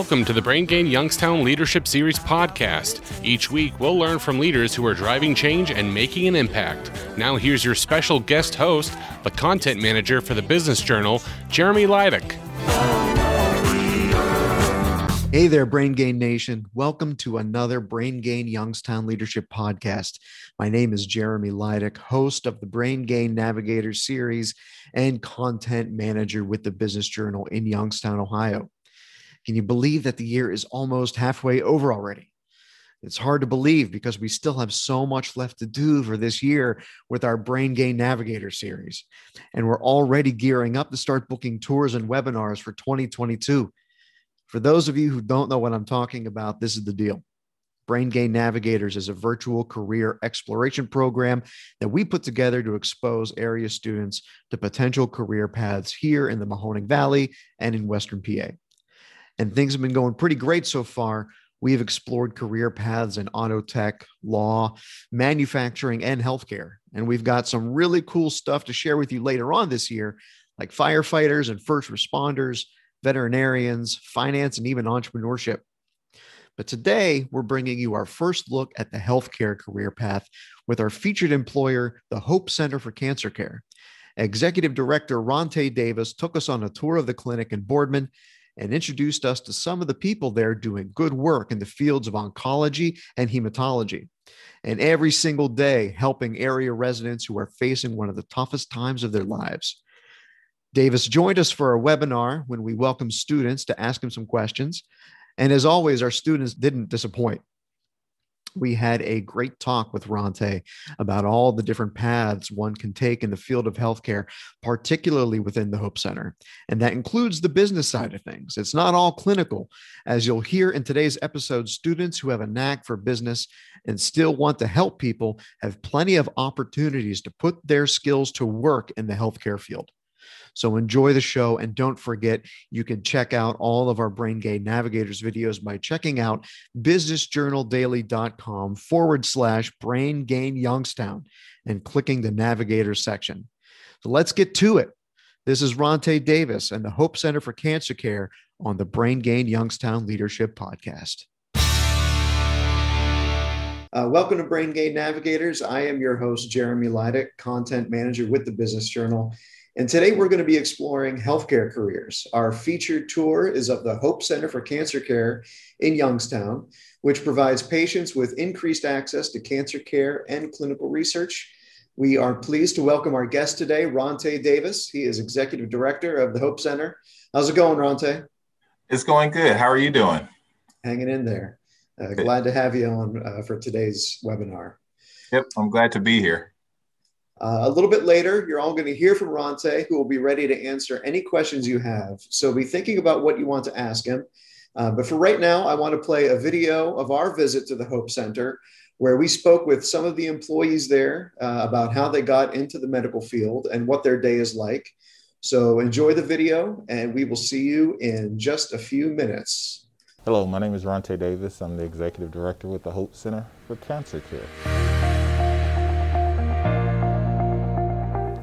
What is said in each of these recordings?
Welcome to the Brain Gain Youngstown Leadership Series podcast. Each week, we'll learn from leaders who are driving change and making an impact. Now, here's your special guest host, the content manager for the Business Journal, Jeremy Lydic. Hey there, Brain Gain Nation. Welcome to another Brain Gain Youngstown Leadership Podcast. My name is Jeremy Lydic, host of the Brain Gain Navigator series and content manager with the Business Journal in Youngstown, Ohio. Can you believe that the year is almost halfway over already? It's hard to believe because we still have so much left to do for this year with our Brain Gain Navigator series. And we're already gearing up to start booking tours and webinars for 2022. For those of you who don't know what I'm talking about, this is the deal. Brain Gain Navigators is a virtual career exploration program that we put together to expose area students to potential career paths here in the Mahoning Valley and in Western PA and things have been going pretty great so far. We've explored career paths in auto tech, law, manufacturing, and healthcare. And we've got some really cool stuff to share with you later on this year, like firefighters and first responders, veterinarians, finance, and even entrepreneurship. But today, we're bringing you our first look at the healthcare career path with our featured employer, the Hope Center for Cancer Care. Executive Director Ronte Davis took us on a tour of the clinic in Boardman and introduced us to some of the people there doing good work in the fields of oncology and hematology. And every single day, helping area residents who are facing one of the toughest times of their lives. Davis joined us for a webinar when we welcomed students to ask him some questions. And as always, our students didn't disappoint we had a great talk with Ronte about all the different paths one can take in the field of healthcare, particularly within the Hope Center. And that includes the business side of things. It's not all clinical. As you'll hear in today's episode, students who have a knack for business and still want to help people have plenty of opportunities to put their skills to work in the healthcare field. So enjoy the show. And don't forget, you can check out all of our Brain Gain Navigators videos by checking out businessjournaldaily.com forward slash Brain Gain Youngstown and clicking the Navigator section. So let's get to it. This is Ronte Davis and the Hope Center for Cancer Care on the Brain Gain Youngstown Leadership Podcast. Uh, welcome to Brain Gain Navigators. I am your host, Jeremy Lydic, content manager with the Business Journal. And today we're going to be exploring healthcare careers. Our featured tour is of the Hope Center for Cancer Care in Youngstown, which provides patients with increased access to cancer care and clinical research. We are pleased to welcome our guest today, Ronte Davis. He is Executive Director of the Hope Center. How's it going, Ronte? It's going good. How are you doing? Hanging in there. Uh, glad to have you on uh, for today's webinar. Yep, I'm glad to be here. Uh, a little bit later, you're all going to hear from Ronte, who will be ready to answer any questions you have. So be thinking about what you want to ask him. Uh, but for right now, I want to play a video of our visit to the Hope Center, where we spoke with some of the employees there uh, about how they got into the medical field and what their day is like. So enjoy the video, and we will see you in just a few minutes. Hello, my name is Ronte Davis. I'm the Executive Director with the Hope Center for Cancer Care.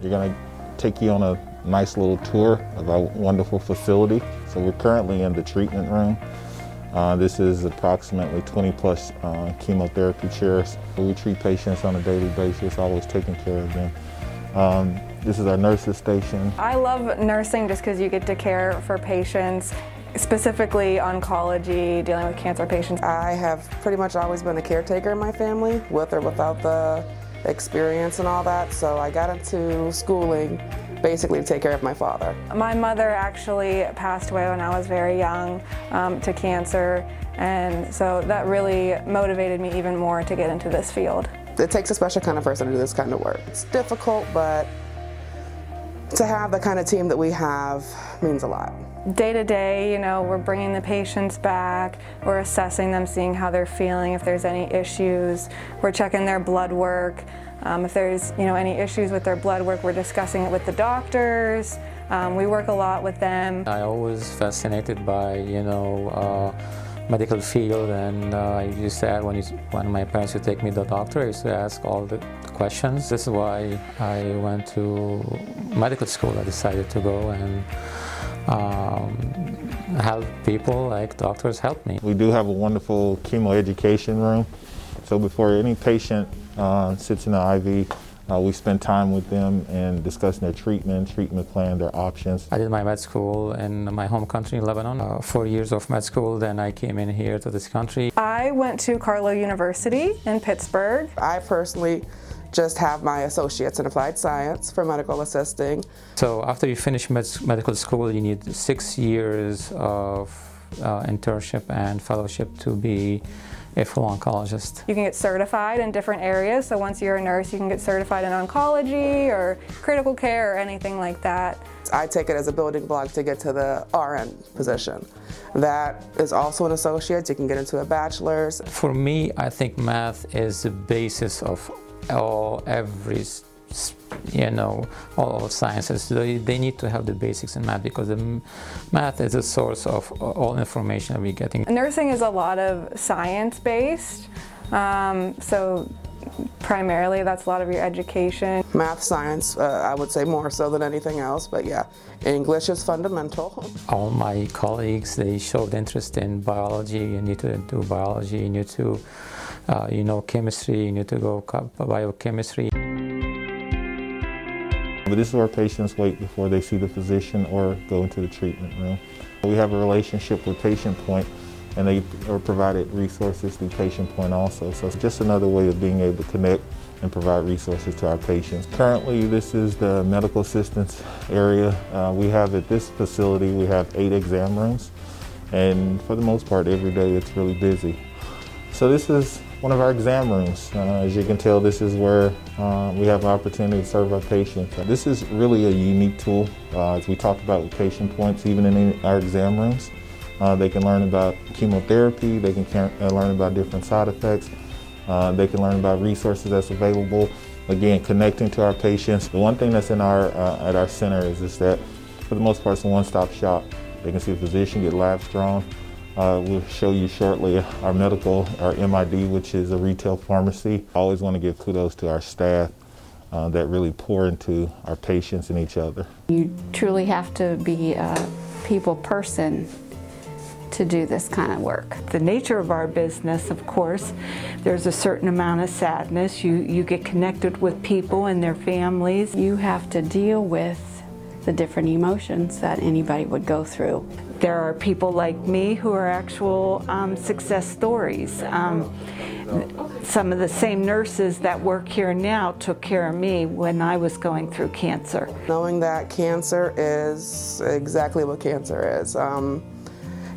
We're going to take you on a nice little tour of our wonderful facility. So we're currently in the treatment room. Uh, this is approximately 20 plus uh, chemotherapy chairs. We treat patients on a daily basis, always taking care of them. Um, this is our nurses station. I love nursing just because you get to care for patients, specifically oncology, dealing with cancer patients. I have pretty much always been the caretaker in my family, with or without the experience and all that, so I got into schooling basically to take care of my father. My mother actually passed away when I was very young um, to cancer, and so that really motivated me even more to get into this field. It takes a special kind of person to do this kind of work. It's difficult, but to have the kind of team that we have means a lot. Day to day, you know, we're bringing the patients back, we're assessing them, seeing how they're feeling, if there's any issues, we're checking their blood work. Um, if there's, you know, any issues with their blood work, we're discussing it with the doctors. Um, we work a lot with them. I always fascinated by, you know, uh, medical field and uh, I used to ask when, when my parents would take me to the doctor, I used to ask all the questions. This is why I went to medical school. I decided to go and um, help people like doctors help me. We do have a wonderful chemo education room. So before any patient uh, sits in the IV, uh, we spend time with them and discussing their treatment, treatment plan, their options. I did my med school in my home country, Lebanon. Uh, four years of med school, then I came in here to this country. I went to Carlow University in Pittsburgh. I personally just have my associates in applied science for medical assisting. So after you finish med- medical school, you need six years of uh, internship and fellowship to be a full oncologist. You can get certified in different areas. So once you're a nurse, you can get certified in oncology or critical care or anything like that. I take it as a building block to get to the RN position. That is also an associate. You can get into a bachelor's. For me, I think math is the basis of all every you know all of sciences. They, they need to have the basics in math because the math is a source of all information that we're getting nursing is a lot of science based um, so primarily that's a lot of your education. Math science uh, i would say more so than anything else but yeah english is fundamental. All my colleagues they showed interest in biology you need to do biology you need to uh, you know chemistry, you need to go biochemistry. This is where patients wait before they see the physician or go into the treatment room. We have a relationship with Patient Point and they are provided resources through Patient Point also. So it's just another way of being able to connect and provide resources to our patients. Currently, this is the medical assistance area. Uh, we have at this facility, we have eight exam rooms. And for the most part, every day it's really busy. So this is one of our exam rooms. Uh, as you can tell, this is where uh, we have an opportunity to serve our patients. This is really a unique tool. Uh, as we talked about with patient points, even in our exam rooms, uh, they can learn about chemotherapy, they can uh, learn about different side effects, uh, they can learn about resources that's available. Again, connecting to our patients. The one thing that's in our at our center is, is that for the most part, it's a one-stop shop. They can see a physician, get labs drawn, uh, we'll show you shortly our medical, our MID, which is a retail pharmacy. I always want to give kudos to our staff uh, that really pour into our patients and each other. You truly have to be a people person to do this kind of work. The nature of our business, of course, there's a certain amount of sadness. You, you get connected with people and their families. You have to deal with the different emotions that anybody would go through. There are people like me who are actual um, success stories. Um, some of the same nurses that work here now took care of me when I was going through cancer. Knowing that cancer is exactly what cancer is. Um,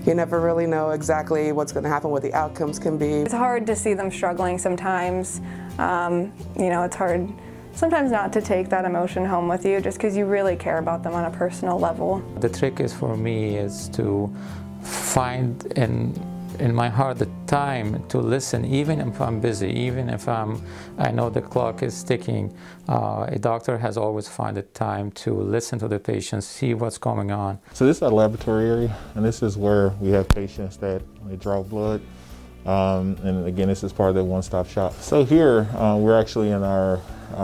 you never really know exactly what's going to happen, what the outcomes can be. It's hard to see them struggling sometimes. Um, you know, it's hard sometimes not to take that emotion home with you just because you really care about them on a personal level. The trick is for me is to find in in my heart the time to listen even if I'm busy even if I'm I know the clock is ticking uh, a doctor has always found the time to listen to the patient see what's going on so this is our laboratory area and this is where we have patients that they draw blood um, and again this is part of the one-stop shop so here uh, we're actually in our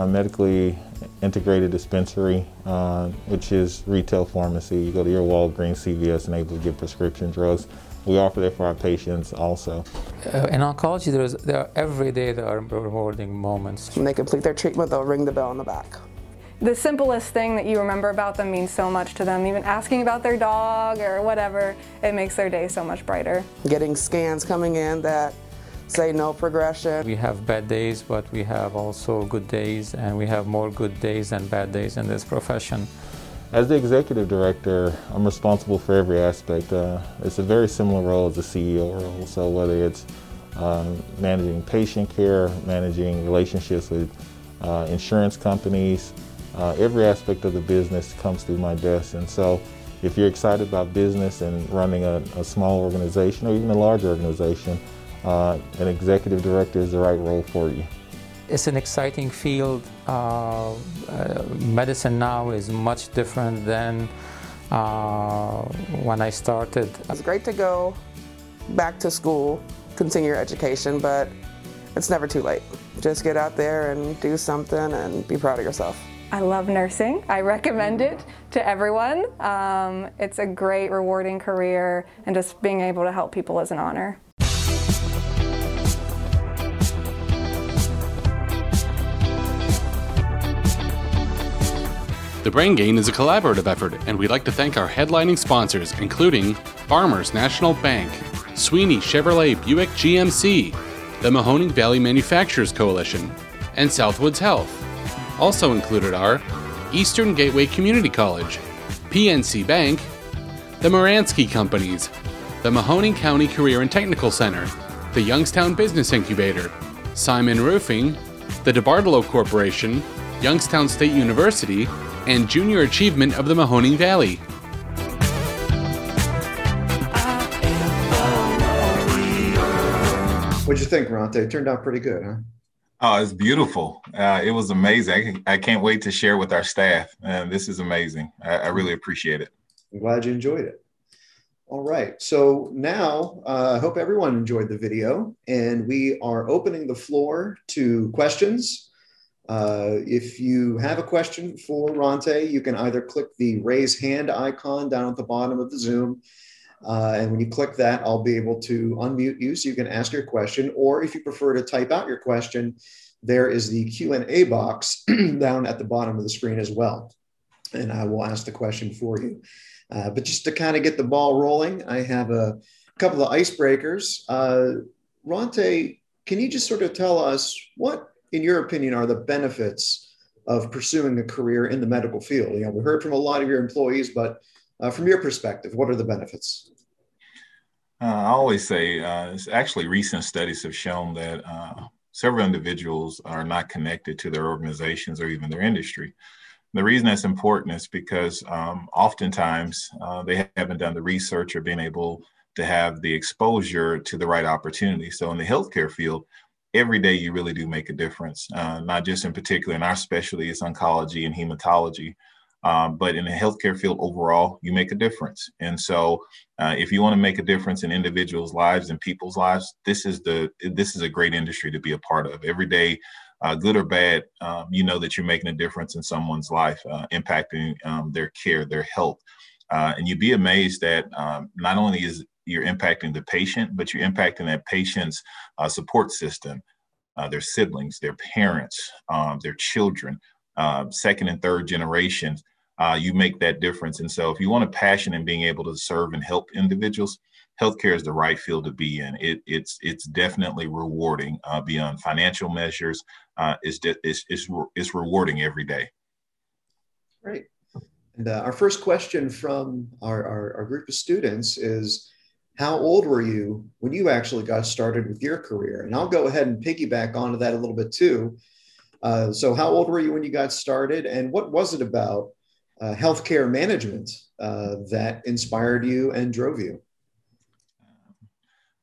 medically integrated dispensary, uh, which is retail pharmacy. You go to your Walgreens, CVS, and able to get prescription drugs. We offer that for our patients also. Uh, in oncology, there's, there are every day there are rewarding moments. When they complete their treatment, they'll ring the bell in the back. The simplest thing that you remember about them means so much to them. Even asking about their dog or whatever, it makes their day so much brighter. Getting scans coming in that say no progression. We have bad days, but we have also good days, and we have more good days than bad days in this profession. As the executive director, I'm responsible for every aspect. Uh, it's a very similar role as the CEO role. So whether it's um, managing patient care, managing relationships with uh, insurance companies, uh, every aspect of the business comes through my desk. And so if you're excited about business and running a, a small organization or even a large organization, uh, an executive director is the right role for you. It's an exciting field. Uh, uh, medicine now is much different than uh, when I started. It's great to go back to school, continue your education, but it's never too late. Just get out there and do something and be proud of yourself. I love nursing. I recommend it to everyone. Um, it's a great, rewarding career, and just being able to help people is an honor. The Brain Gain is a collaborative effort, and we'd like to thank our headlining sponsors, including Farmers National Bank, Sweeney Chevrolet Buick GMC, the Mahoning Valley Manufacturers Coalition, and Southwoods Health. Also included are Eastern Gateway Community College, PNC Bank, the Moransky Companies, the Mahoning County Career and Technical Center, the Youngstown Business Incubator, Simon Roofing, the DeBartolo Corporation, Youngstown State University, and Junior Achievement of the Mahoning Valley. What'd you think, Ronte? It turned out pretty good, huh? Oh, it's beautiful. Uh, it was amazing. I, I, can't wait to share with our staff. Uh, this is amazing. I, I, really appreciate it. I'm glad you enjoyed it. All right. So now uh, I hope everyone enjoyed the video, and we are opening the floor to questions uh, if you have a question for Ronte, you can either click the raise hand icon down at the bottom of the Zoom. Uh, and when you click that, I'll be able to unmute you so you can ask your question. Or if you prefer to type out your question, there is the Q&A box down at the bottom of the screen as well. And I will ask the question for you. Uh, but just to kind of get the ball rolling, I have a couple of icebreakers. Uh, Ronte, can you just sort of tell us what in your opinion, are the benefits of pursuing a career in the medical field? You know, we heard from a lot of your employees, but uh, from your perspective, what are the benefits? Uh, I always say, uh, actually, recent studies have shown that uh, several individuals are not connected to their organizations or even their industry. The reason that's important is because um, oftentimes uh, they haven't done the research or been able to have the exposure to the right opportunity. So, in the healthcare field, every day you really do make a difference, uh, not just in particular in our specialty, it's oncology and hematology. Um, but in the healthcare field overall, you make a difference. And so, uh, if you want to make a difference in individuals' lives and people's lives, this is the this is a great industry to be a part of. Every day, uh, good or bad, um, you know that you're making a difference in someone's life, uh, impacting um, their care, their health. Uh, and you'd be amazed that um, not only is you're impacting the patient, but you're impacting that patient's uh, support system, uh, their siblings, their parents, um, their children, uh, second and third generations. Uh, you make that difference. And so, if you want a passion in being able to serve and help individuals, healthcare is the right field to be in. It, it's it's definitely rewarding uh, beyond financial measures. Uh, it's, it's, it's, it's rewarding every day. Great. And uh, our first question from our, our, our, group of students is how old were you when you actually got started with your career? And I'll go ahead and piggyback onto that a little bit too. Uh, so, how old were you when you got started, and what was it about uh, healthcare management uh, that inspired you and drove you?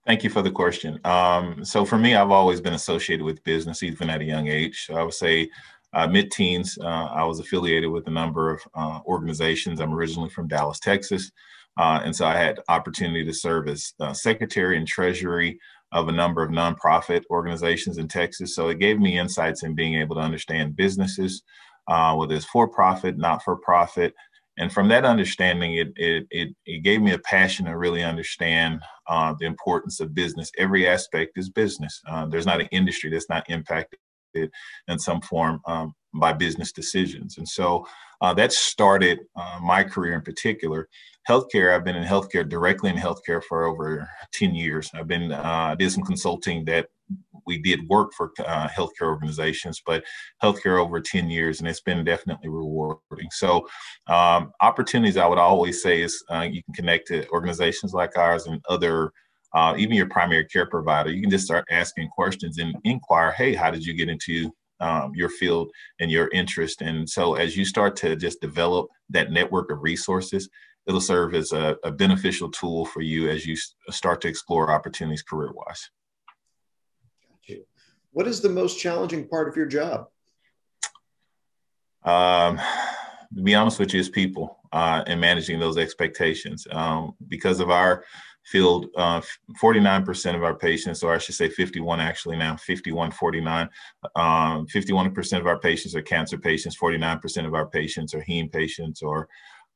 Thank you for the question. Um, so, for me, I've always been associated with business, even at a young age. I would say uh, mid teens, uh, I was affiliated with a number of uh, organizations. I'm originally from Dallas, Texas. Uh, and so I had opportunity to serve as uh, secretary and treasury of a number of nonprofit organizations in Texas. So it gave me insights in being able to understand businesses, uh, whether it's for profit, not for profit. And from that understanding, it, it, it, it gave me a passion to really understand uh, the importance of business. Every aspect is business. Uh, there's not an industry that's not impacted in some form um, by business decisions. And so uh, that started uh, my career in particular healthcare, I've been in healthcare directly in healthcare for over 10 years. I've been, uh, I did some consulting that we did work for uh, healthcare organizations, but healthcare over 10 years, and it's been definitely rewarding. So, um, opportunities I would always say is uh, you can connect to organizations like ours and other. Uh, even your primary care provider, you can just start asking questions and inquire, hey, how did you get into um, your field and your interest. And so, as you start to just develop that network of resources, it'll serve as a, a beneficial tool for you as you start to explore opportunities career wise. What is the most challenging part of your job? Um, to be honest with you, is people. uh, and managing those expectations. Um, because of our field, uh, 49% of our patients, or I should say 51 actually now, 51, 49, um, 51% of our patients are cancer patients, 49% of our patients are heme patients or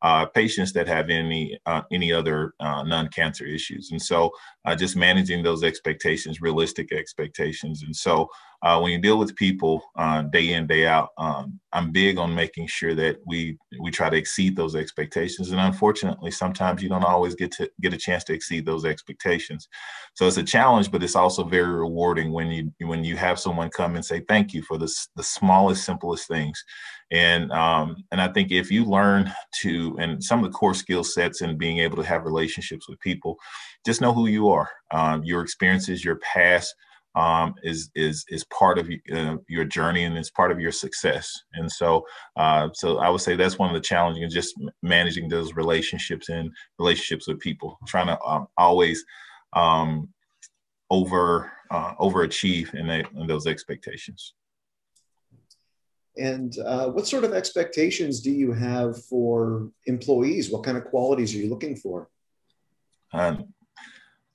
uh, patients that have any uh, any other uh, non-cancer issues, and so uh, just managing those expectations, realistic expectations. And so uh, when you deal with people uh, day in day out, um, I'm big on making sure that we we try to exceed those expectations. And unfortunately, sometimes you don't always get to get a chance to exceed those expectations. So it's a challenge, but it's also very rewarding when you when you have someone come and say thank you for the the smallest, simplest things and um, and I think if you learn to and some of the core skill sets and being able to have relationships with people, just know who you are. Um, your experiences, your past um, is is is part of uh, your journey and it's part of your success. And so uh, so I would say that's one of the challenges, just managing those relationships and relationships with people, trying to um, always um, over uh, overachieve in, that, in those expectations. And uh, what sort of expectations do you have for employees? What kind of qualities are you looking for? Um,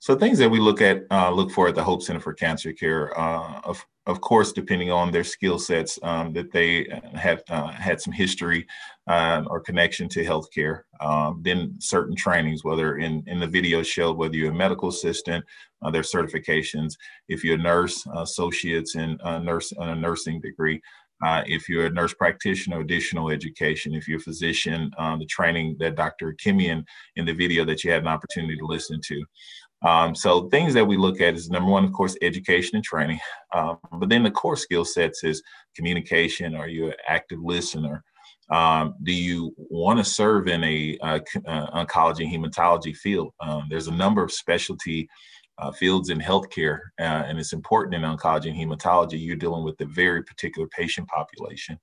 so things that we look at, uh, look for at the Hope Center for Cancer Care, uh, of, of course, depending on their skill sets, um, that they have uh, had some history uh, or connection to healthcare. Um, then certain trainings, whether in, in the video showed, whether you're a medical assistant, uh, their certifications, if you're a nurse, associates in nurse, a nursing degree, uh, if you're a nurse practitioner, additional education. If you're a physician, um, the training that Dr. Kimian in the video that you had an opportunity to listen to. Um, so things that we look at is number one, of course, education and training. Um, but then the core skill sets is communication. Are you an active listener? Um, do you want to serve in a oncology and hematology field? Um, there's a number of specialty uh, fields in healthcare, uh, and it's important in oncology and hematology. You're dealing with a very particular patient population.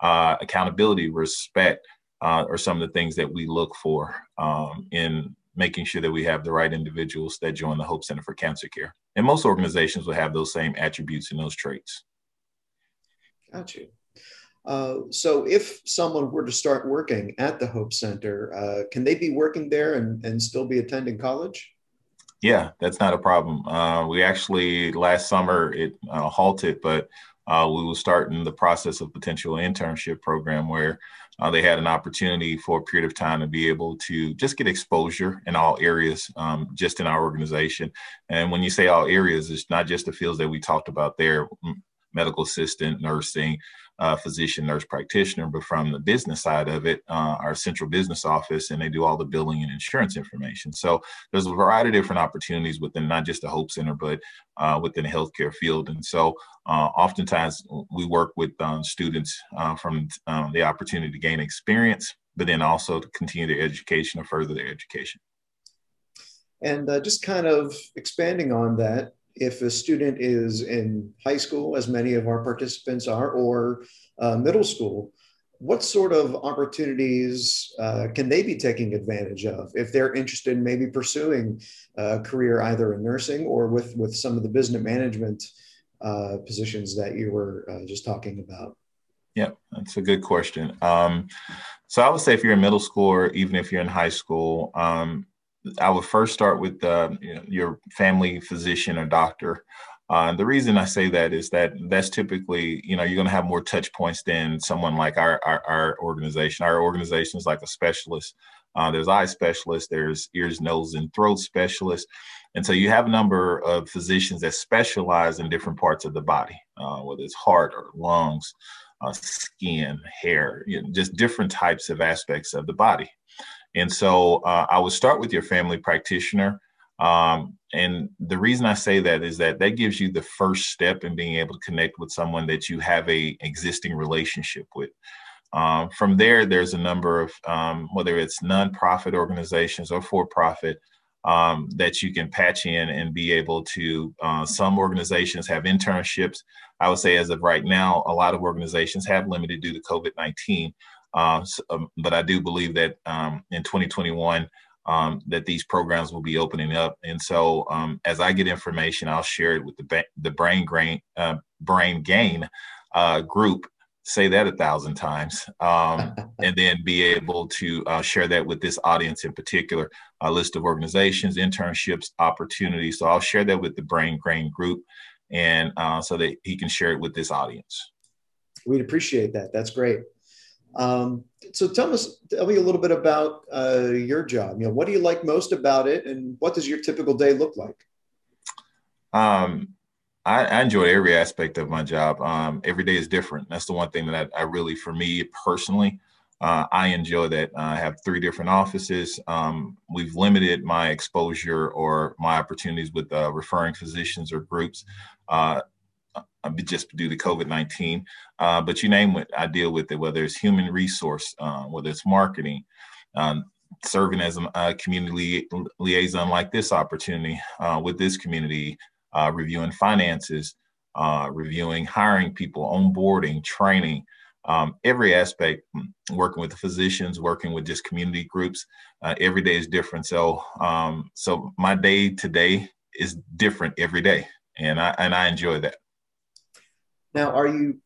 Uh, accountability, respect uh, are some of the things that we look for um, in making sure that we have the right individuals that join the Hope Center for Cancer Care. And most organizations will have those same attributes and those traits. Got you. Uh, so, if someone were to start working at the Hope Center, uh, can they be working there and, and still be attending college? Yeah, that's not a problem. Uh, we actually last summer it uh, halted, but uh, we were starting the process of potential internship program where uh, they had an opportunity for a period of time to be able to just get exposure in all areas, um, just in our organization. And when you say all areas, it's not just the fields that we talked about there medical assistant, nursing, uh, physician, nurse practitioner, but from the business side of it, uh, our central business office, and they do all the billing and insurance information. So there's a variety of different opportunities within not just the Hope Center, but uh, within the healthcare field. And so uh, oftentimes we work with um, students uh, from um, the opportunity to gain experience, but then also to continue their education or further their education. And uh, just kind of expanding on that, if a student is in high school, as many of our participants are, or uh, middle school, what sort of opportunities uh, can they be taking advantage of if they're interested in maybe pursuing a career either in nursing or with, with some of the business management uh, positions that you were uh, just talking about? Yeah, that's a good question. Um, so I would say if you're in middle school or even if you're in high school, um, I would first start with uh, you know, your family physician or doctor. Uh, the reason I say that is that that's typically, you know, you're going to have more touch points than someone like our, our, our organization. Our organization is like a specialist. Uh, there's eye specialists, there's ears, nose, and throat specialists. And so you have a number of physicians that specialize in different parts of the body, uh, whether it's heart or lungs, uh, skin, hair, you know, just different types of aspects of the body. And so uh, I would start with your family practitioner. Um, and the reason I say that is that that gives you the first step in being able to connect with someone that you have a existing relationship with. Um, from there, there's a number of um, whether it's nonprofit organizations or for-profit um, that you can patch in and be able to. Uh, some organizations have internships. I would say, as of right now, a lot of organizations have limited due to COVID 19. Uh, so, um, but I do believe that um, in 2021, um, that these programs will be opening up. And so, um, as I get information, I'll share it with the ba- the brain gain uh, brain gain uh, group say that a thousand times, um, and then be able to uh, share that with this audience in particular, a list of organizations, internships, opportunities. So I'll share that with the Brain Gain group, and uh, so that he can share it with this audience. We'd appreciate that. That's great. Um, so tell us, tell me a little bit about uh, your job. You know, what do you like most about it, and what does your typical day look like? Um, I, I, enjoy every aspect of my job. Um, every day is different. That's the one thing that I, I really, for me personally, uh, I enjoy that. I have three different offices. Um, we've limited my exposure or my opportunities with uh, referring physicians or groups. Uh, just due to COVID 19. Uh, but you name it, I deal with it, whether it's human resource, uh, whether it's marketing, um, serving as a, community liaison like this opportunity with this community, uh, reviewing finances, uh, reviewing hiring people, onboarding, training, um, every aspect, mm, working with the physicians, working with just community groups. Uh, every day is different. So, um, so my day today is different every day, and I and I enjoy that. Now, are you?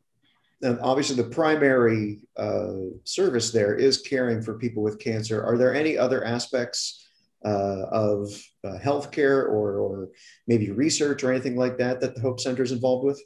Obviously, the primary uh, service there is caring for people with cancer. Are there any other aspects uh, of uh, healthcare or, or maybe research or anything like that that the Hope Center is involved with?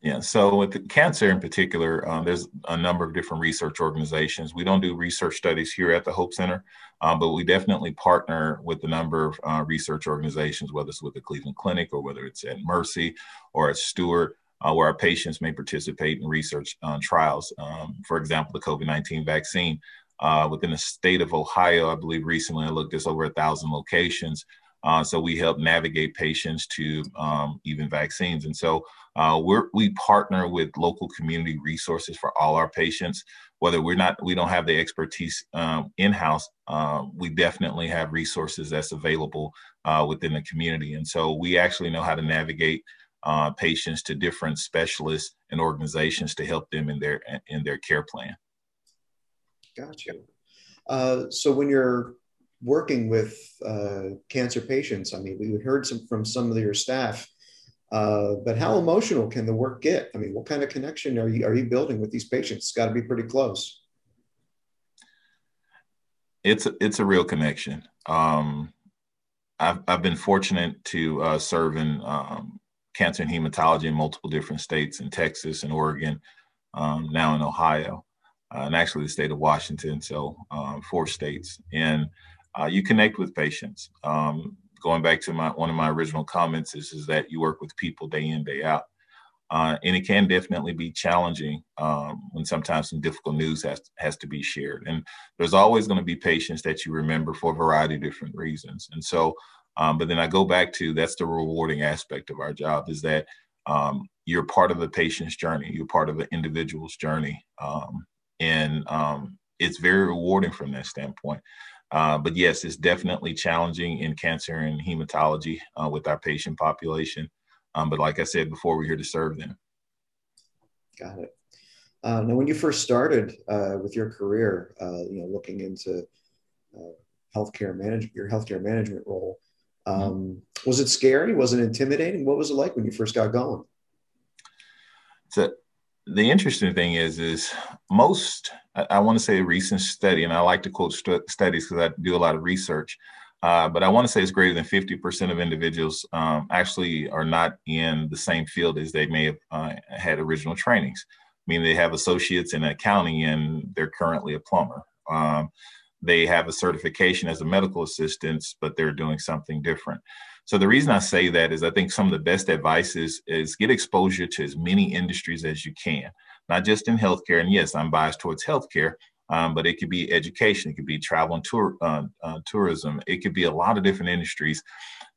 Yeah, so with cancer in particular, um, there's a number of different research organizations. We don't do research studies here at the Hope Center, um, but we definitely partner with a number of uh, research organizations, whether it's with the Cleveland Clinic or whether it's at Mercy or at Steward, uh, where our patients may participate in research uh, trials. Um, for example, the COVID 19 vaccine uh, within the state of Ohio. I believe recently I looked there's over a thousand locations. Uh, so we help navigate patients to um, even vaccines. And so uh, we partner with local community resources for all our patients. Whether we're not, we don't have the expertise um, in-house, uh, we definitely have resources that's available within the community. And so we actually know how to navigate uh, patients to different specialists and organizations to help them in their in their care plan. Gotcha. Uh, so when you're working with uh, cancer patients, I mean, we heard some from some of your staff, uh, but how emotional can the work get? I mean, what kind of connection are you are you building with these patients? It's got to be pretty close. It's a, it's a real connection. Um, I've I've been fortunate to uh, serve in um, cancer and hematology in multiple different states in Texas and Oregon, um, now in Ohio uh, and actually the state of Washington, so um, four states. And uh, you connect with patients. Um, going back to my one of my original comments is, is that you work with people day in, day out. Uh, and it can definitely be challenging um, when sometimes some difficult news has, has to be shared. And there's always going to be patients that you remember for a variety of different reasons. And so, um, but then I go back to that's the rewarding aspect of our job is that um, you're part of the patient's journey, you're part of the individual's journey. Um, and um, it's very rewarding from that standpoint. Uh, but yes, it's definitely challenging in cancer and hematology uh, with our patient population. Um, but like I said before, we're here to serve them. Got it. Uh, now, when you first started uh, with your career, uh, you know, looking into uh, healthcare management, your healthcare management role. Um, mm-hmm. was it scary? Was it intimidating? What was it like when you first got going? So the interesting thing is, is most, I, I want to say a recent study, and I like to quote st- studies because I do a lot of research, uh, but I want to say it's greater than 50% of individuals um, actually are not in the same field as they may have uh, had original trainings. I mean, they have associates in accounting and they're currently a plumber. Um, they have a certification as a medical assistant, but they're doing something different. So the reason I say that is I think some of the best advice is, is get exposure to as many industries as you can, not just in healthcare. And yes, I'm biased towards healthcare, um, but it could be education, it could be travel and tour, uh, uh, tourism, it could be a lot of different industries.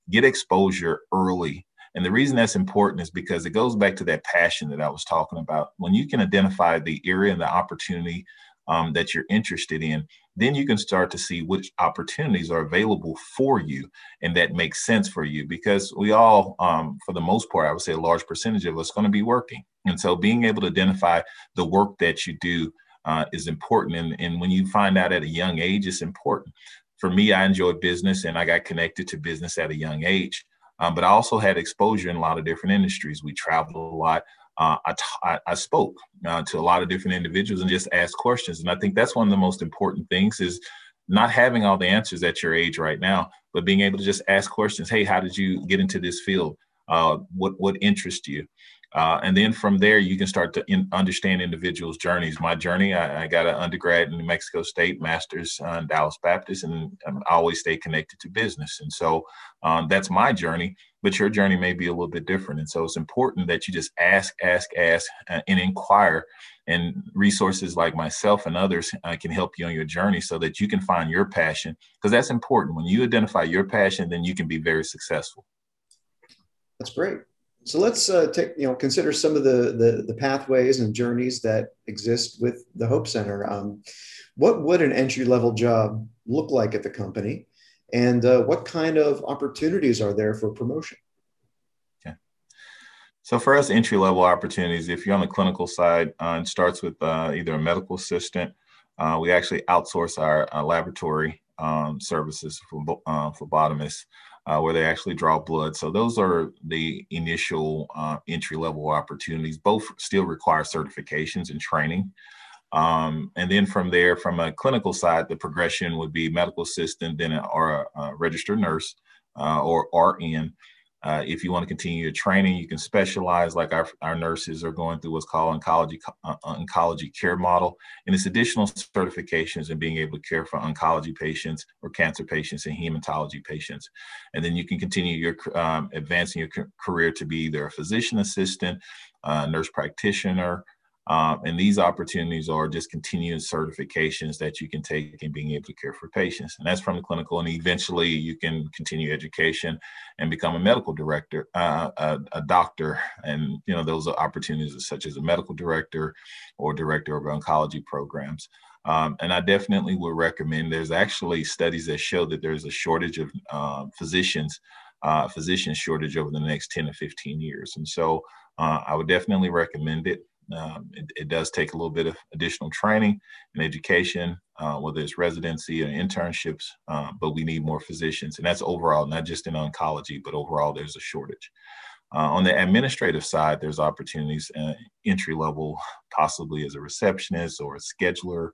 Get exposure early. And the reason that's important is because it goes back to that passion that I was talking about. When you can identify the area and the opportunity um, that you're interested in, then you can start to see which opportunities are available for you and that makes sense for you because we all, um, for the most part, I would say a large percentage of us going to be working. And so being able to identify the work that you do uh, is important. And, and when you find out at a young age, it's important. For me, I enjoy business and I got connected to business at a young age. Um, but I also had exposure in a lot of different industries. We traveled a lot. Uh, I, t- I, spoke uh, to a lot of different individuals and just asked questions. And I think that's one of the most important things is not having all the answers at your age right now, but being able to just ask questions. Hey, how did you get into this field? Uh, what what interests you? Uh, and then from there, you can start to in, understand individuals' journeys. My journey, I, I, got an undergrad in New Mexico State, master's uh, in Dallas Baptist, and, and, I always stay connected to business. And so um, that's my journey, but your journey may be a little bit different. And so it's important that you just ask, ask, ask, uh, and inquire. And resources like myself and others uh, can help you on your journey so that you can find your passion, because that's important. When you identify your passion, then you can be very successful. That's great. So let's uh, take you know consider some of the, the, the pathways and journeys that exist with the Hope Center. Um, what would an entry level job look like at the company, and uh, what kind of opportunities are there for promotion? Okay. So for us, entry level opportunities, if you're on the clinical side, uh, it starts with uh, either a medical assistant. Uh, we actually outsource our uh, laboratory um, services for phlebotomists uh, where they actually draw blood. So those are the initial uh, entry level opportunities. Both still require certifications and training. Um, and then from there, from a clinical side, the progression would be medical assistant, then a, or a, a registered nurse uh, or RN. Uh, if you want to continue your training, you can specialize like our, our nurses are going through what's called oncology uh, oncology care model, and it's additional certifications in being able to care for oncology patients or cancer patients and hematology patients. And then you can continue your um, advancing your career to be either a physician assistant, uh, nurse practitioner, um, and these opportunities are just continuous certifications that you can take in being able to care for patients. And that's from the clinical. And eventually you can continue education and become a medical director, uh, a, a, doctor. And, you know, those are opportunities such as a medical director or director of oncology programs. Um, and I definitely would recommend there's actually studies that show that there's a shortage of uh, physicians, uh, physician shortage over the next 10 to 15 years. And so uh, I would definitely recommend it. Um, it, it, does take a little bit of additional training and education, uh, whether it's residency or internships, uh, but we need more physicians. And that's overall, not just in oncology, but overall, there's a shortage. Uh, on the administrative side, there's opportunities uh, entry level, possibly as a receptionist or a scheduler.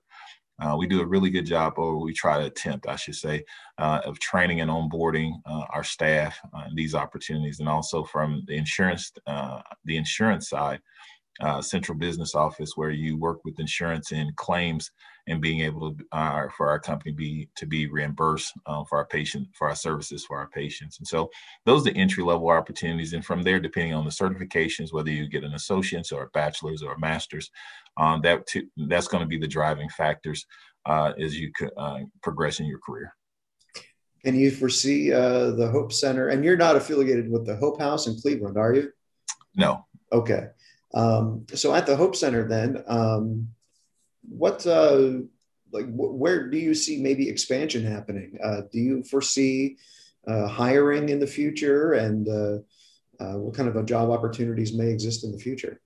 Uh, we do a really good job, or we try to attempt, I should say, uh, of training and onboarding our staff these opportunities, and also from the insurance, the insurance side uh, central business office where you work with insurance and claims and being able to uh, for our company be to be reimbursed uh, for our patient for our services for our patients. And so those are the entry level opportunities. And from there depending on the certifications whether you get an associate's or a bachelor's or a master's um, that that's going to be the driving factors uh, as you uh, progress in your career. Can you foresee uh, the hope center? And you're not affiliated with the hope house in cleveland are you? No. Okay um, so at the Hope Center, then, um, what uh, like wh- where do you see maybe expansion happening? Uh, do you foresee uh, hiring in the future, and uh, uh, what kind of job opportunities may exist in the future?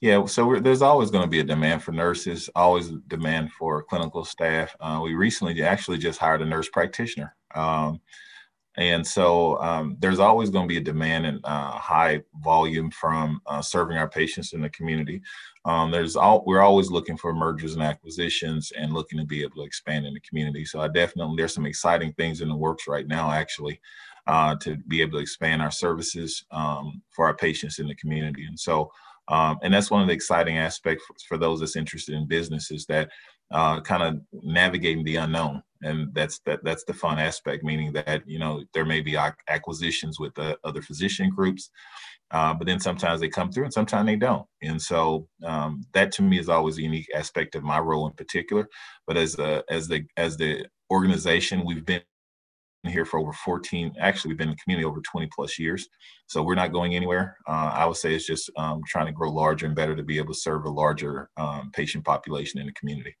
Yeah, so there's always going to be a demand for nurses, always demand for clinical staff. Uh, we recently actually just hired a nurse practitioner. Um, and so um, there's always going to be a demand and uh, high volume from uh, serving our patients in the community. Um, there's all we're always looking for mergers and acquisitions and looking to be able to expand in the community. So I definitely there's some exciting things in the works right now actually uh, to be able to expand our services um, for our patients in the community. And so um, and that's one of the exciting aspects for, for those that's interested in business is that uh, kind of navigating the unknown and that's that that's the fun aspect meaning that you know there may be acquisitions with the other physician groups uh, but then sometimes they come through and sometimes they don't. And so um, that to me is always a unique aspect of my role in particular. But as the as the as the organization we've been here for over 14 actually we've been in the community over 20 plus years. So we're not going anywhere. Uh, i would say it's just um, trying to grow larger and better to be able to serve a larger um, patient population in the community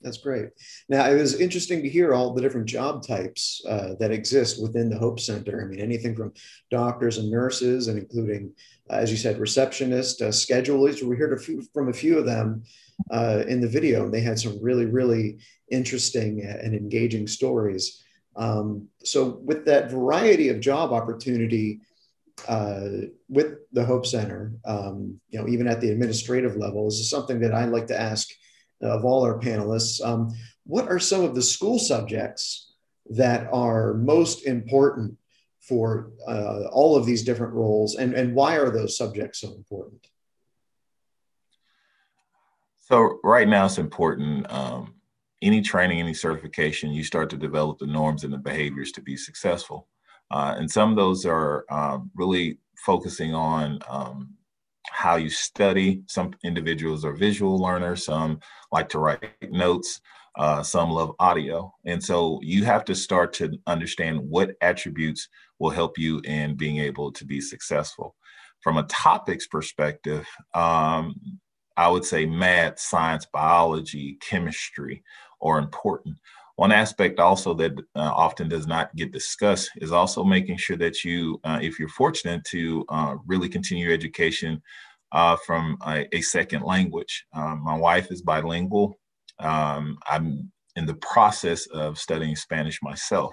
that's great. Now, it was interesting to hear all the different job types uh, that exist within the Hope Center. I mean, anything from doctors and nurses, and including, uh, as you said, receptionists, uh, schedulers. We heard a few, from a few of them uh, in the video, and they had some really, really interesting and engaging stories. Um, so, with that variety of job opportunity, uh, with the Hope Center, um, you know, even at the administrative level, is something that I like to ask of all our panelists. Um, what are some of the school subjects that are most important for uh, all of these different roles, and, and why are those subjects so important? So right now, it's important. Um, any training, any certification, you start to develop the norms and the behaviors to be successful. Uh, and some of those are um, really focusing on um, how you study. Some individuals are visual learners, some like to write notes, uh, some love audio. And so you have to start to understand what attributes will help you in being able to be successful. From a topics perspective, um, I would say math, science, biology, chemistry are important. One aspect also that uh, often does not get discussed is also making sure that you, uh, if you're fortunate to uh, really continue your education uh, from a, a, second language. Um, my wife is bilingual. Um, I'm in the process of studying Spanish myself.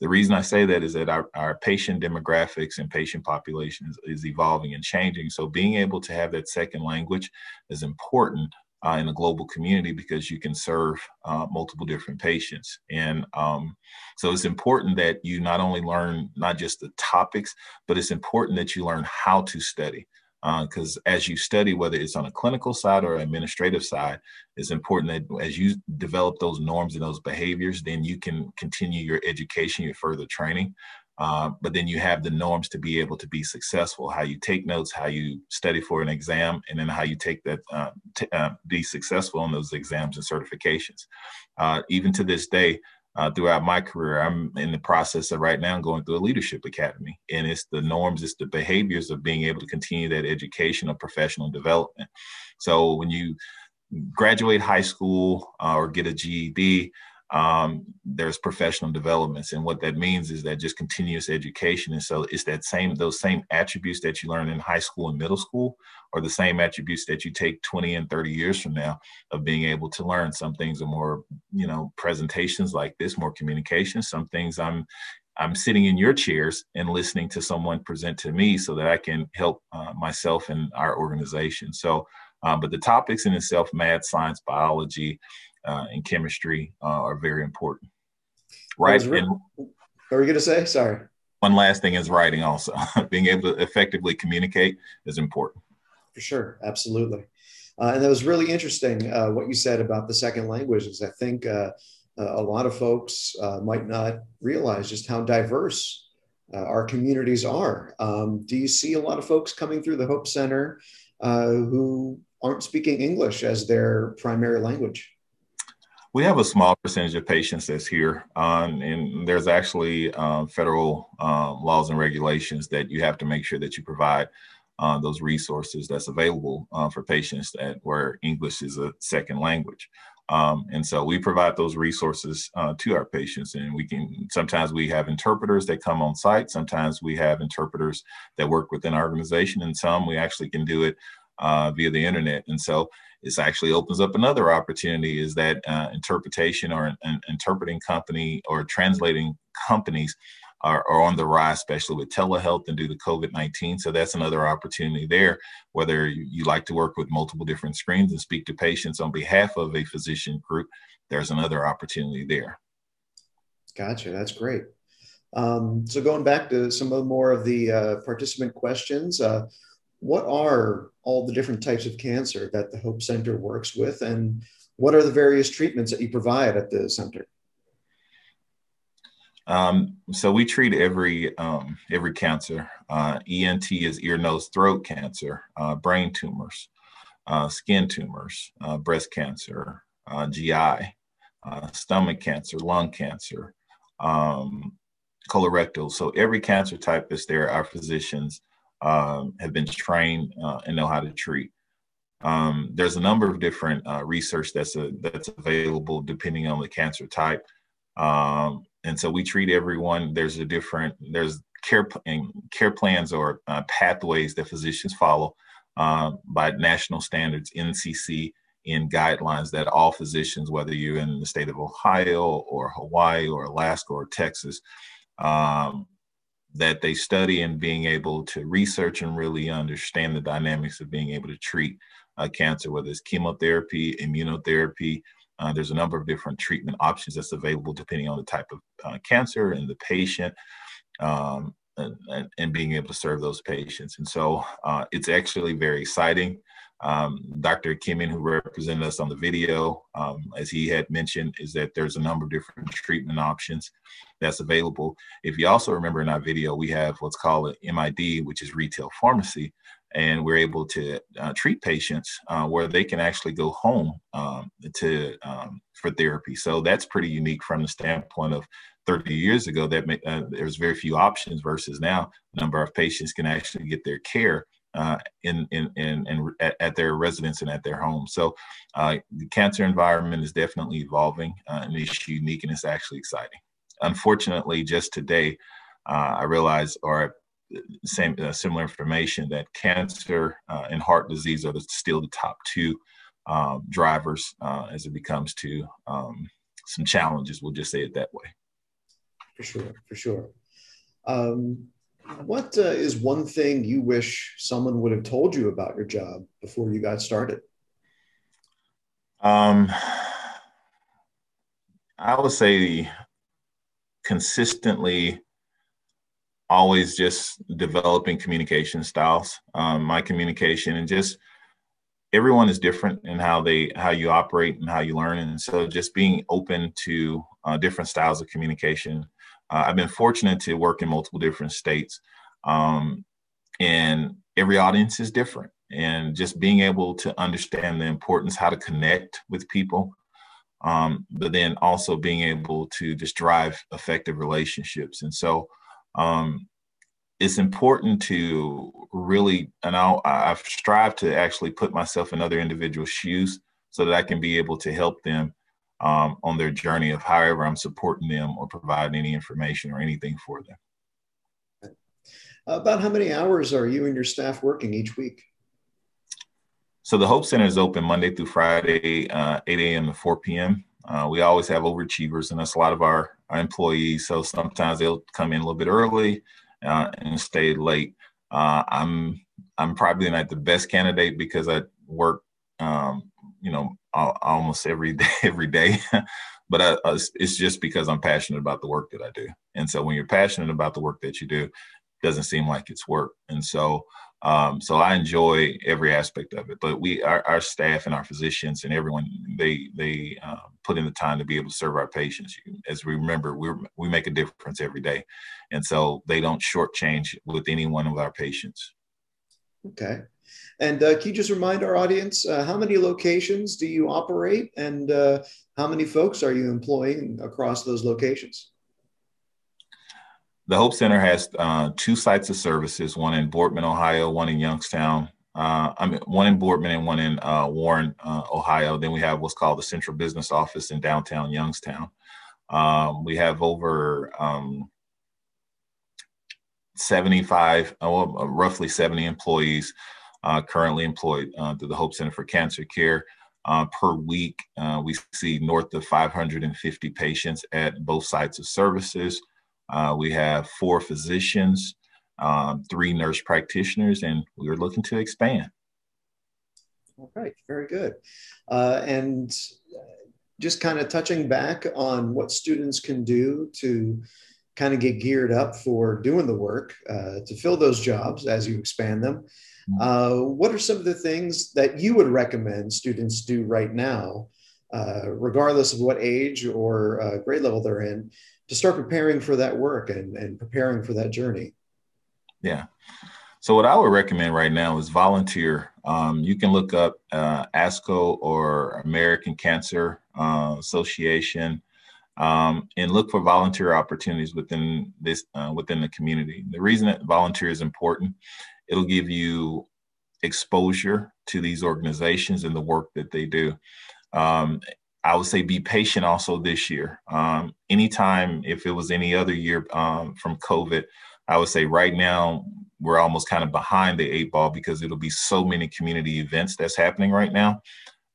The reason I say that is that our, our patient demographics and patient population is, is evolving and changing. So being able to have that second language is important uh, in a global community because you can serve uh, multiple different patients. And um, so it's important that you not only learn not just the topics, but it's important that you learn how to study. Because uh, as you study, whether it's on a clinical side or administrative side, it's important that as you develop those norms and those behaviors, then you can continue your education, your further training. Uh, but then you have the norms to be able to be successful how you take notes how you study for an exam and then how you take that uh, t- uh, be successful in those exams and certifications. Uh, even to this day uh, throughout my career i'm in the process of right now going through a leadership academy and it's the norms it's the behaviors of being able to continue that educational professional development. So when you graduate high school or get a ged um, there's professional developments. And what that means is that just continuous education. And so it's that same those same attributes that you learn in high school and middle school or the same attributes that you take 20 and 30 years from now of being able to learn. Some things are more you know presentations like this more communication. Some things i'm I'm sitting in your chairs and listening to someone present to me so that I can help uh, myself and our organization. So, uh, but the topics in itself, math, science, biology, uh, and chemistry uh, are very important. Right. Re- and, what were you going to say? Sorry. One last thing is writing also. Being able to effectively communicate is important. For sure. Absolutely. Uh, and that was really interesting uh, what you said about the second languages. I think uh, a lot of folks uh, might not realize just how diverse our communities are. Um, do you see a lot of folks coming through the Hope Center who aren't speaking English as their primary language? We have a small percentage of patients that's here, um, and there's actually um, federal um, laws and regulations that you have to make sure that you provide uh, those resources that's available uh, for patients that where English is a second language. Um, and so we provide those resources uh, to our patients, and we can sometimes we have interpreters that come on site. Sometimes we have interpreters that work within our organization, and some we actually can do it uh, via the internet. And so this actually opens up another opportunity is that uh, interpretation or an, interpreting company or translating companies are, are, on the rise, especially with telehealth and due to COVID-19. So that's another opportunity there, whether you, like to work with multiple different screens and speak to patients on behalf of a physician group, there's another opportunity there. Gotcha. That's great. Um, so going back to some of the more of the uh, participant questions, uh, what are all the different types of cancer that the Hope Center works with, and what are the various treatments that you provide at the center? Um, so we treat every um, every cancer. Uh, ENT is ear, nose, throat cancer, uh, brain tumors, uh, skin tumors, uh, breast cancer, uh, GI, uh, stomach cancer, lung cancer, um, colorectal. So every cancer type is there. Our physicians um, have been trained uh, and know how to treat. Um, there's a number of different uh, research that's a, that's available depending on the cancer type, um, and so we treat everyone. There's a different there's care and care plans or uh, pathways that physicians follow uh, by national standards, NCC, in guidelines that all physicians, whether you're in the state of Ohio or Hawaii or Alaska or Texas, um, that they study and being able to research and really understand the dynamics of being able to treat uh, cancer, whether it's chemotherapy, immunotherapy. Uh, there's a number of different treatment options that's available depending on the type of uh, cancer and the patient. Um, and, and, being able to serve those patients. And so uh, it's actually very exciting. Um, Dr. Kimin, who represented us on the video, um, as he had mentioned, is that there's a number of different treatment options that's available. If you also remember in our video, we have what's called an MID, which is retail pharmacy, and we're able to uh, treat patients uh, where they can actually go home um, to um, for therapy. So that's pretty unique from the standpoint of 30 years ago that uh, there's very few options versus now a number of patients can actually get their care uh, in, in, in, in at, at, their residence and at their home. So uh, the cancer environment is definitely evolving uh, and it's unique and it's actually exciting. Unfortunately, just today, uh, I realized, or same uh, similar information that cancer and heart disease are the, still the top two um, drivers as it becomes to um, some challenges. We'll just say it that way. For sure, for sure. Um, what uh, is one thing you wish someone would have told you about your job before you got started? Um, I would say consistently always just developing communication styles um, my communication and just everyone is different in how they how you operate and how you learn and so just being open to uh, different styles of communication uh, I've been fortunate to work in multiple different states, um, and every audience is different. And just being able to understand the importance, how to connect with people, um, but then also being able to just drive effective relationships. And so, um, it's important to really, and I'll, I've strived to actually put myself in other individuals' shoes so that I can be able to help them um, on their journey of however I'm supporting them or providing any information or anything for them. About how many hours are you and your staff working each week? So the Hope Center is open Monday through Friday, uh, 8 a.m. to 4 p.m. Uh, we always have overachievers, and that's a lot of our, our employees. So sometimes they'll come in a little bit early uh, and stay late. Uh, I'm I'm probably not the best candidate because I work, um, you know, almost every day, every day. but I, I, it's just because I'm passionate about the work that I do. And so when you're passionate about the work that you do, it doesn't seem like it's work. And so, um, so I enjoy every aspect of it. But we, our, our staff and our physicians and everyone, they they uh, put in the time to be able to serve our patients. As we remember, we we make a difference every day, and so they don't shortchange with any one of our patients. Okay. And uh, can you just remind our audience uh, how many locations do you operate and uh, how many folks are you employing across those locations? The Hope Center has uh, two sites of services, one in Boardman, Ohio, one in Youngstown. Uh, I mean, one in Boardman and one in uh, Warren, Ohio. Then we have what's called the Central Business Office in downtown Youngstown. Um, we have over um, 75, well, roughly 70 employees uh, currently employed uh, through the Hope Center for Cancer Care. Uh, per week, uh, we see north of 550 patients at both sites of services. Uh, we have four physicians, um, three nurse practitioners, and we are looking to expand. All right, very good. And just kind of touching back on what students can do to kind of get geared up for doing the work uh, to fill those jobs as you expand them. Mm-hmm. Uh, what are some of the things that you would recommend students do right now, uh, regardless of what age or uh, grade level they're in, to start preparing for that work and, and preparing for that journey? Yeah. So what I would recommend right now is volunteer. Um, you can look up uh, ASCO or American Cancer uh, Association um, and look for volunteer opportunities within this uh, within the community. The reason that volunteer is important, it'll give you exposure to these organizations and the work that they do. Um, I would say be patient also this year. Um, anytime, if it was any other year um, from COVID, I would say right now we're almost kind of behind the eight ball because it'll be so many community events that's happening right now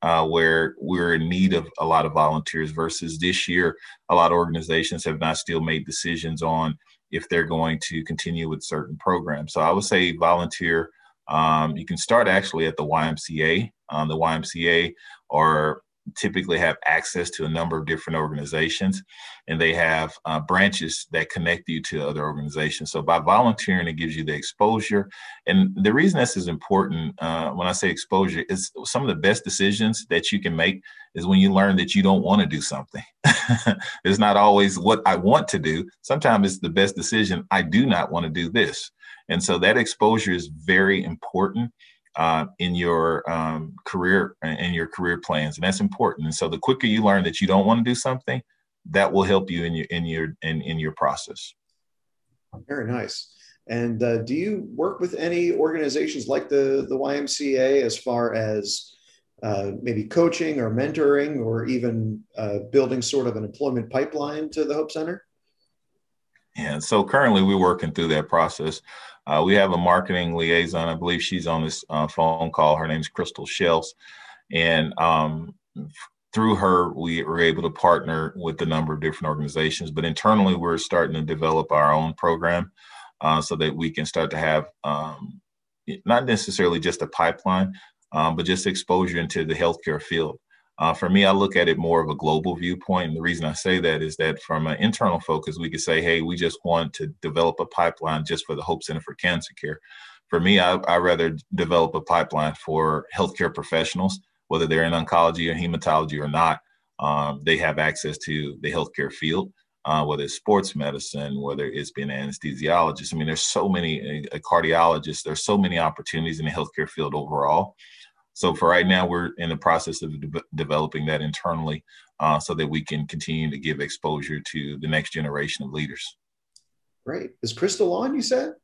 uh, where we're in need of a lot of volunteers versus this year, a lot of organizations have not still made decisions on if they're going to continue with certain programs. So I would say volunteer. Um, you can start actually at the YMCA. Um, the YMCA or typically have access to a number of different organizations and they have uh, branches that connect you to other organizations so by volunteering it gives you the exposure and the reason this is important uh, when i say exposure is some of the best decisions that you can make is when you learn that you don't want to do something it's not always what i want to do sometimes it's the best decision i do not want to do this and so that exposure is very important uh, in your um, career and your career plans, and that's important. And so, the quicker you learn that you don't want to do something, that will help you in your in your in, in your process. Very nice. And uh, do you work with any organizations like the the YMCA as far as uh, maybe coaching or mentoring or even uh, building sort of an employment pipeline to the Hope Center? Yeah, so currently we're working through that process. Uh, we have a marketing liaison. I believe she's on this uh, phone call. Her name's Crystal Shells. And um, through her, we were able to partner with a number of different organizations. But internally, we're starting to develop our own program uh, so that we can start to have um, not necessarily just a pipeline, um, but just exposure into the healthcare field. Uh, for me, I look at it more of a global viewpoint. And the reason I say that is that from an internal focus, we could say, hey, we just want to develop a pipeline just for the Hope Center for Cancer Care. For me, I, I rather develop a pipeline for healthcare professionals, whether they're in oncology or hematology or not. Um, they have access to the healthcare field, uh, whether it's sports medicine, whether it's being an anesthesiologist. I mean, there's so many, a, a cardiologist, there's so many opportunities in the healthcare field overall. So for right now, we're in the process of de- developing that internally uh, so that we can continue to give exposure to the next generation of leaders. Great. Is Crystal on, you said?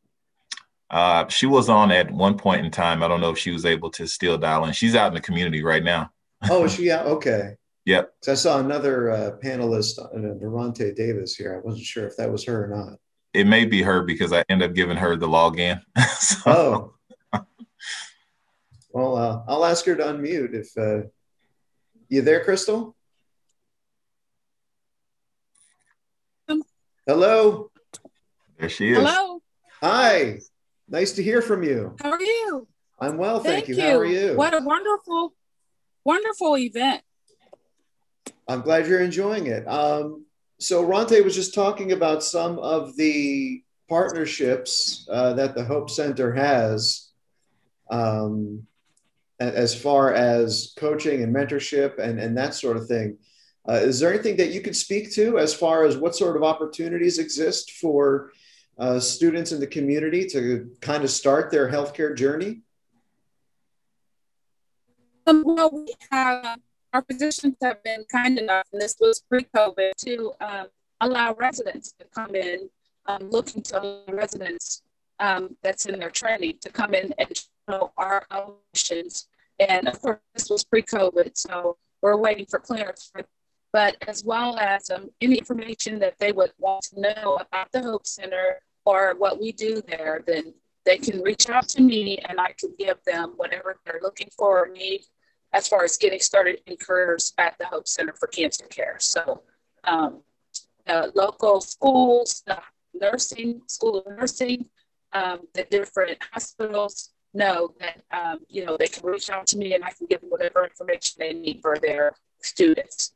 Uh, she was on at one point in time. I don't know if she was able to still dial in. She's out in the community right now. oh, is she? Yeah. Okay. Yep. I saw another uh, panelist, uh, Durante Davis here. I wasn't sure if that was her or not. It may be her because I end up giving her the login. so. Oh, well, uh, I'll ask her to unmute if uh, you there, Crystal. Hello. There she is. Hello. Hi. Nice to hear from you. How are you? I'm well, thank, thank you. you. How are you? What a wonderful, wonderful event. I'm glad you're enjoying it. Um, so Ronte was just talking about some of the partnerships uh, that the Hope Center has. Um, as far as coaching and mentorship and, and that sort of thing. Uh, is there anything that you could speak to as far as what sort of opportunities exist for uh, students in the community to kind of start their healthcare journey? Um, well, we have our physicians have been kind enough, and this was pre-COVID, to um, allow residents to come in, um, looking to residents um, that's in their training to come in and know our options. And of course, this was pre-COVID, so we're waiting for clearance. For, but as well as um, any information that they would want to know about the Hope Center or what we do there, then they can reach out to me and I can give them whatever they're looking for or need as far as getting started in careers at the Hope Center for Cancer Care. So, um, uh, local schools, the nursing, school of nursing, um, the different hospitals know that um, you know they can reach out to me and I can give them whatever information they need for their students.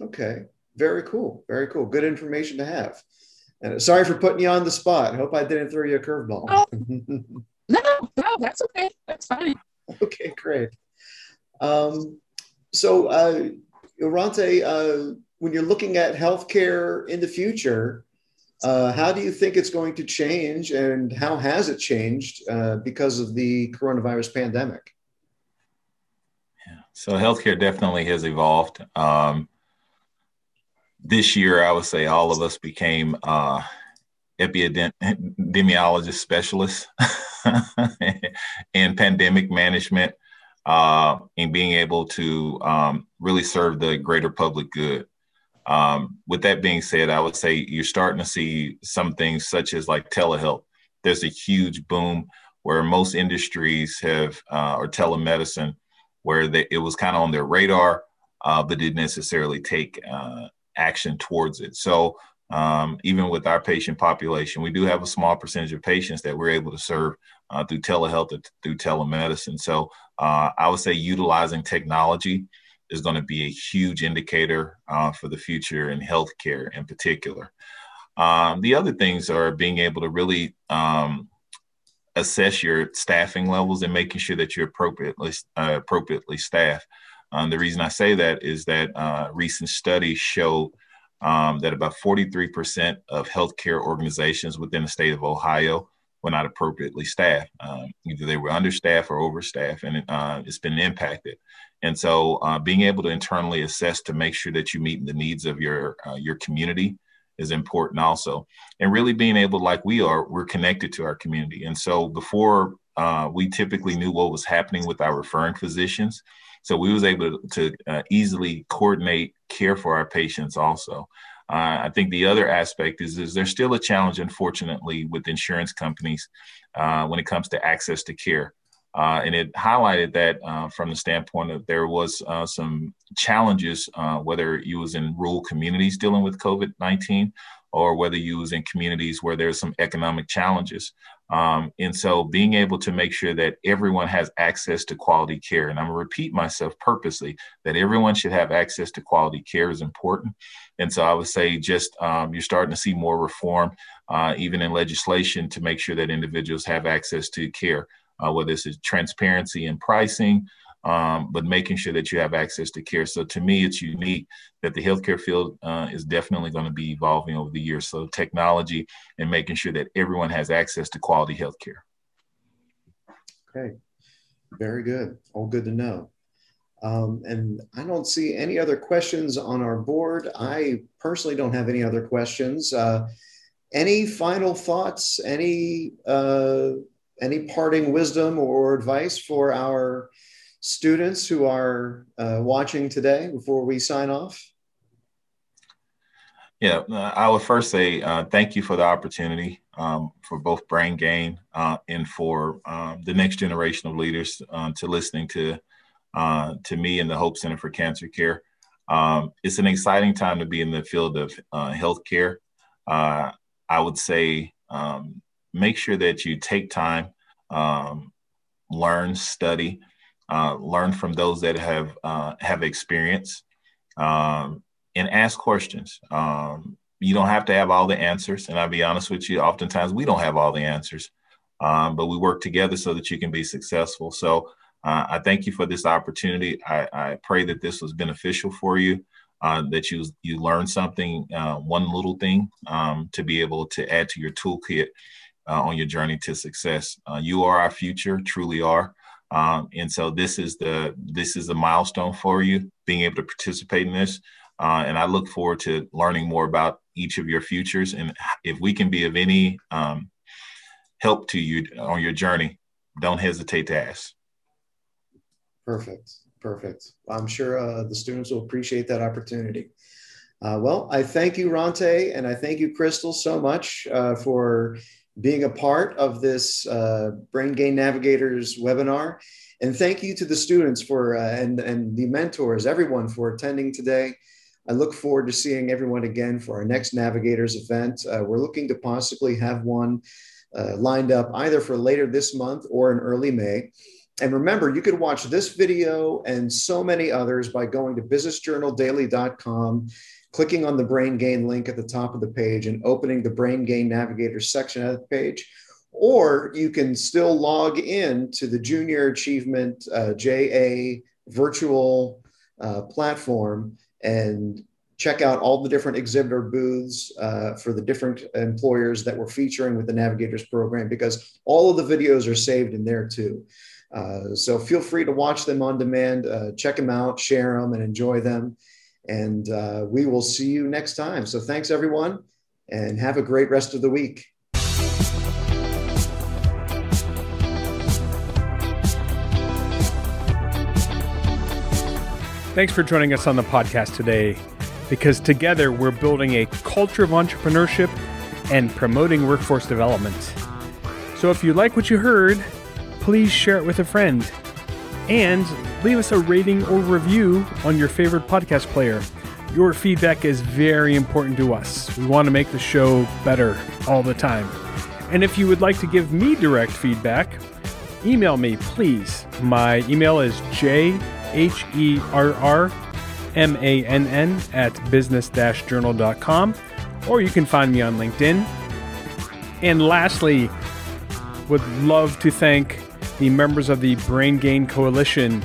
Okay, very cool, very cool. Good information to have. And sorry for putting you on the spot. Hope I didn't throw you a curveball. Oh, no, no, that's okay. That's fine. Okay, great. Um, so, uh, Orante, uh, when you're looking at healthcare in the future, uh, how do you think it's going to change, and how has it changed uh, because of the coronavirus pandemic? Yeah. So healthcare definitely has evolved. Um, this year, I would say all of us became uh, epidemiologist specialists in pandemic management uh, and being able to um, really serve the greater public good. Um, with that being said, I would say you're starting to see some things such as like telehealth. There's a huge boom where most industries have, uh, or telemedicine, where they, it was kind of on their radar, uh, but didn't necessarily take uh, action towards it. So um, even with our patient population. We do have a small percentage of patients that we're able to serve uh, through telehealth or through telemedicine. So uh, I would say utilizing technology is going to be a huge indicator uh, for the future in healthcare in particular. Um, the other things are being able to really um, assess your staffing levels and making sure that you're appropriately uh, appropriately staffed. Um, the reason I say that is that uh, recent studies show um, that about 43% of healthcare organizations within the state of Ohio were not appropriately staffed. Um, either they were understaffed or overstaffed, and it, uh, it's been impacted. And so, uh, being able to internally assess to make sure that you meet the needs of your uh, your community is important also. And really being able, like we are, we're connected to our community. And so before uh, we typically knew what was happening with our referring physicians. So we was able to uh, easily coordinate care for our patients also. Uh, I think the other aspect is, is there's still a challenge, unfortunately, with insurance companies uh, when it comes to access to care. Uh, and it highlighted that uh, from the standpoint of there was uh, some challenges, uh, whether you was in rural communities dealing with COVID-19 or whether you was in communities where there's some economic challenges. Um, and so being able to make sure that everyone has access to quality care, and I'm gonna repeat myself purposely, that everyone should have access to quality care is important. And so I would say just um, you're starting to see more reform, uh, even in legislation to make sure that individuals have access to care uh, whether it's transparency in pricing, um, but making sure that you have access to care. So to me, it's unique that the healthcare field uh, is definitely going to be evolving over the years. So technology and making sure that everyone has access to quality healthcare. Okay, very good. All good to know. Um, and I don't see any other questions on our board. I personally don't have any other questions. Uh, any final thoughts? Any uh, any parting wisdom or advice for our students who are uh, watching today before we sign off? Yeah, uh, I would first say uh, thank you for the opportunity um, for both Brain Gain uh, and for um, the next generation of leaders uh, to listening to uh, to me and the Hope Center for Cancer Care. Um, it's an exciting time to be in the field of healthcare. I would say um, make sure that you take time, um, learn, study, uh, learn from those that have uh, have experience, um, and ask questions. Um, you don't have to have all the answers, and I'll be honest with you. Oftentimes, we don't have all the answers, um, but we work together so that you can be successful. So. Uh, I thank you for this opportunity. I, I, pray that this was beneficial for you. Uh, that you you learn something, uh, one little thing, um, to be able to add to your toolkit uh, on your journey to success. Uh, you are our future, truly are. Um, and so this is the this is the milestone for you being able to participate in this. Uh, and I look forward to learning more about each of your futures. And if we can be of any um, help to you on your journey, don't hesitate to ask. Perfect. Perfect. I'm sure uh, the students will appreciate that opportunity. Uh, well, I thank you, Ronte, and I thank you, Crystal, so much uh, for being a part of this uh, Brain Gain Navigators webinar. And thank you to the students for uh, and, and the mentors, everyone for attending today. I look forward to seeing everyone again for our next Navigators event. Uh, we're looking to possibly have one uh, lined up either for later this month or in early May. And remember, you could watch this video and so many others by going to businessjournaldaily.com clicking on the Brain Gain link at the top of the page and opening the Brain Gain Navigator section of the page. Or you can still log in to the Junior Achievement uh, JA virtual uh, platform and check out all the different exhibitor booths uh, for the different employers that we're featuring with the Navigators program because all of the videos are saved in there too. Uh, so feel free to watch them on demand, uh, check them out, share them, and enjoy them. And uh, we will see you next time. So thanks, everyone, and have a great rest of the week. Thanks for joining us on the podcast today because together we're building a culture of entrepreneurship and promoting workforce development. So if you like what you heard, please share it with a friend and leave us a rating or review on your favorite podcast player. Your feedback is very important to us. We want to make the show better all the time. And if you would like to give me direct feedback, email me, please. My email is jherrmann at business-journal.com, or you can find me on LinkedIn. And lastly, would love to thank the members of the Brain Gain Coalition.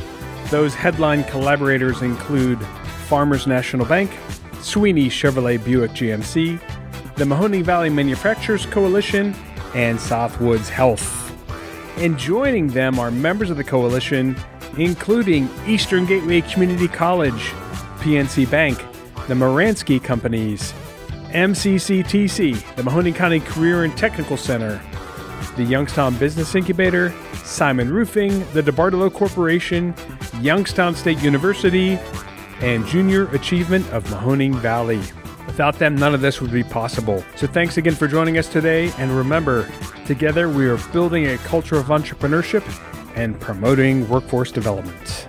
Those headline collaborators include Farmers National Bank, Sweeney Chevrolet Buick GMC, the Mahoning Valley Manufacturers Coalition, and Southwoods Health. And joining them are members of the coalition, including Eastern Gateway Community College, PNC Bank, the Moransky Companies, MCCTC, the Mahoning County Career and Technical Center, the Youngstown Business Incubator, Simon Roofing, the DeBartolo Corporation, Youngstown State University, and Junior Achievement of Mahoning Valley. Without them, none of this would be possible. So thanks again for joining us today. And remember, together we are building a culture of entrepreneurship and promoting workforce development.